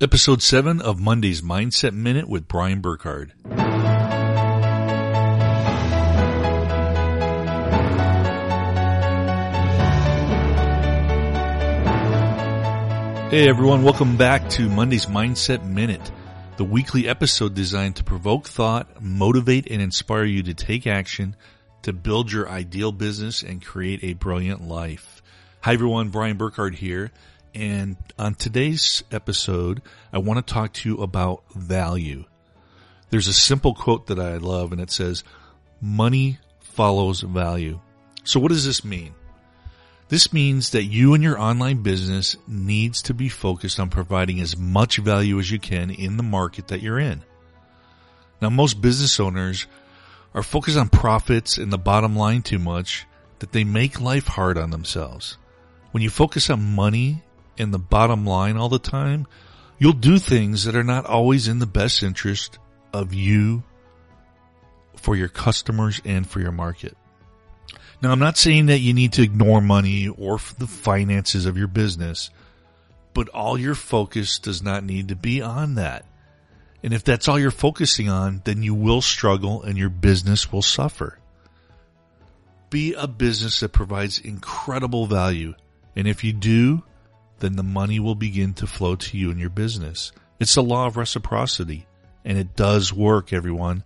Episode 7 of Monday's Mindset Minute with Brian Burkhard. Hey everyone, welcome back to Monday's Mindset Minute, the weekly episode designed to provoke thought, motivate, and inspire you to take action to build your ideal business and create a brilliant life. Hi everyone, Brian Burkhard here. And on today's episode, I want to talk to you about value. There's a simple quote that I love and it says, money follows value. So what does this mean? This means that you and your online business needs to be focused on providing as much value as you can in the market that you're in. Now most business owners are focused on profits and the bottom line too much that they make life hard on themselves. When you focus on money in the bottom line all the time, you'll do things that are not always in the best interest of you, for your customers, and for your market. Now, I'm not saying that you need to ignore money or the finances of your business, but all your focus does not need to be on that. And if that's all you're focusing on, then you will struggle and your business will suffer. Be a business that provides incredible value. And if you do, then the money will begin to flow to you and your business. It's the law of reciprocity and it does work, everyone.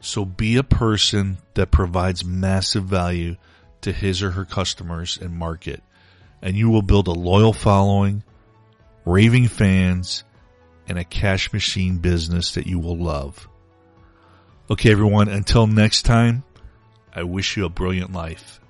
So be a person that provides massive value to his or her customers and market and you will build a loyal following, raving fans, and a cash machine business that you will love. Okay, everyone, until next time, I wish you a brilliant life.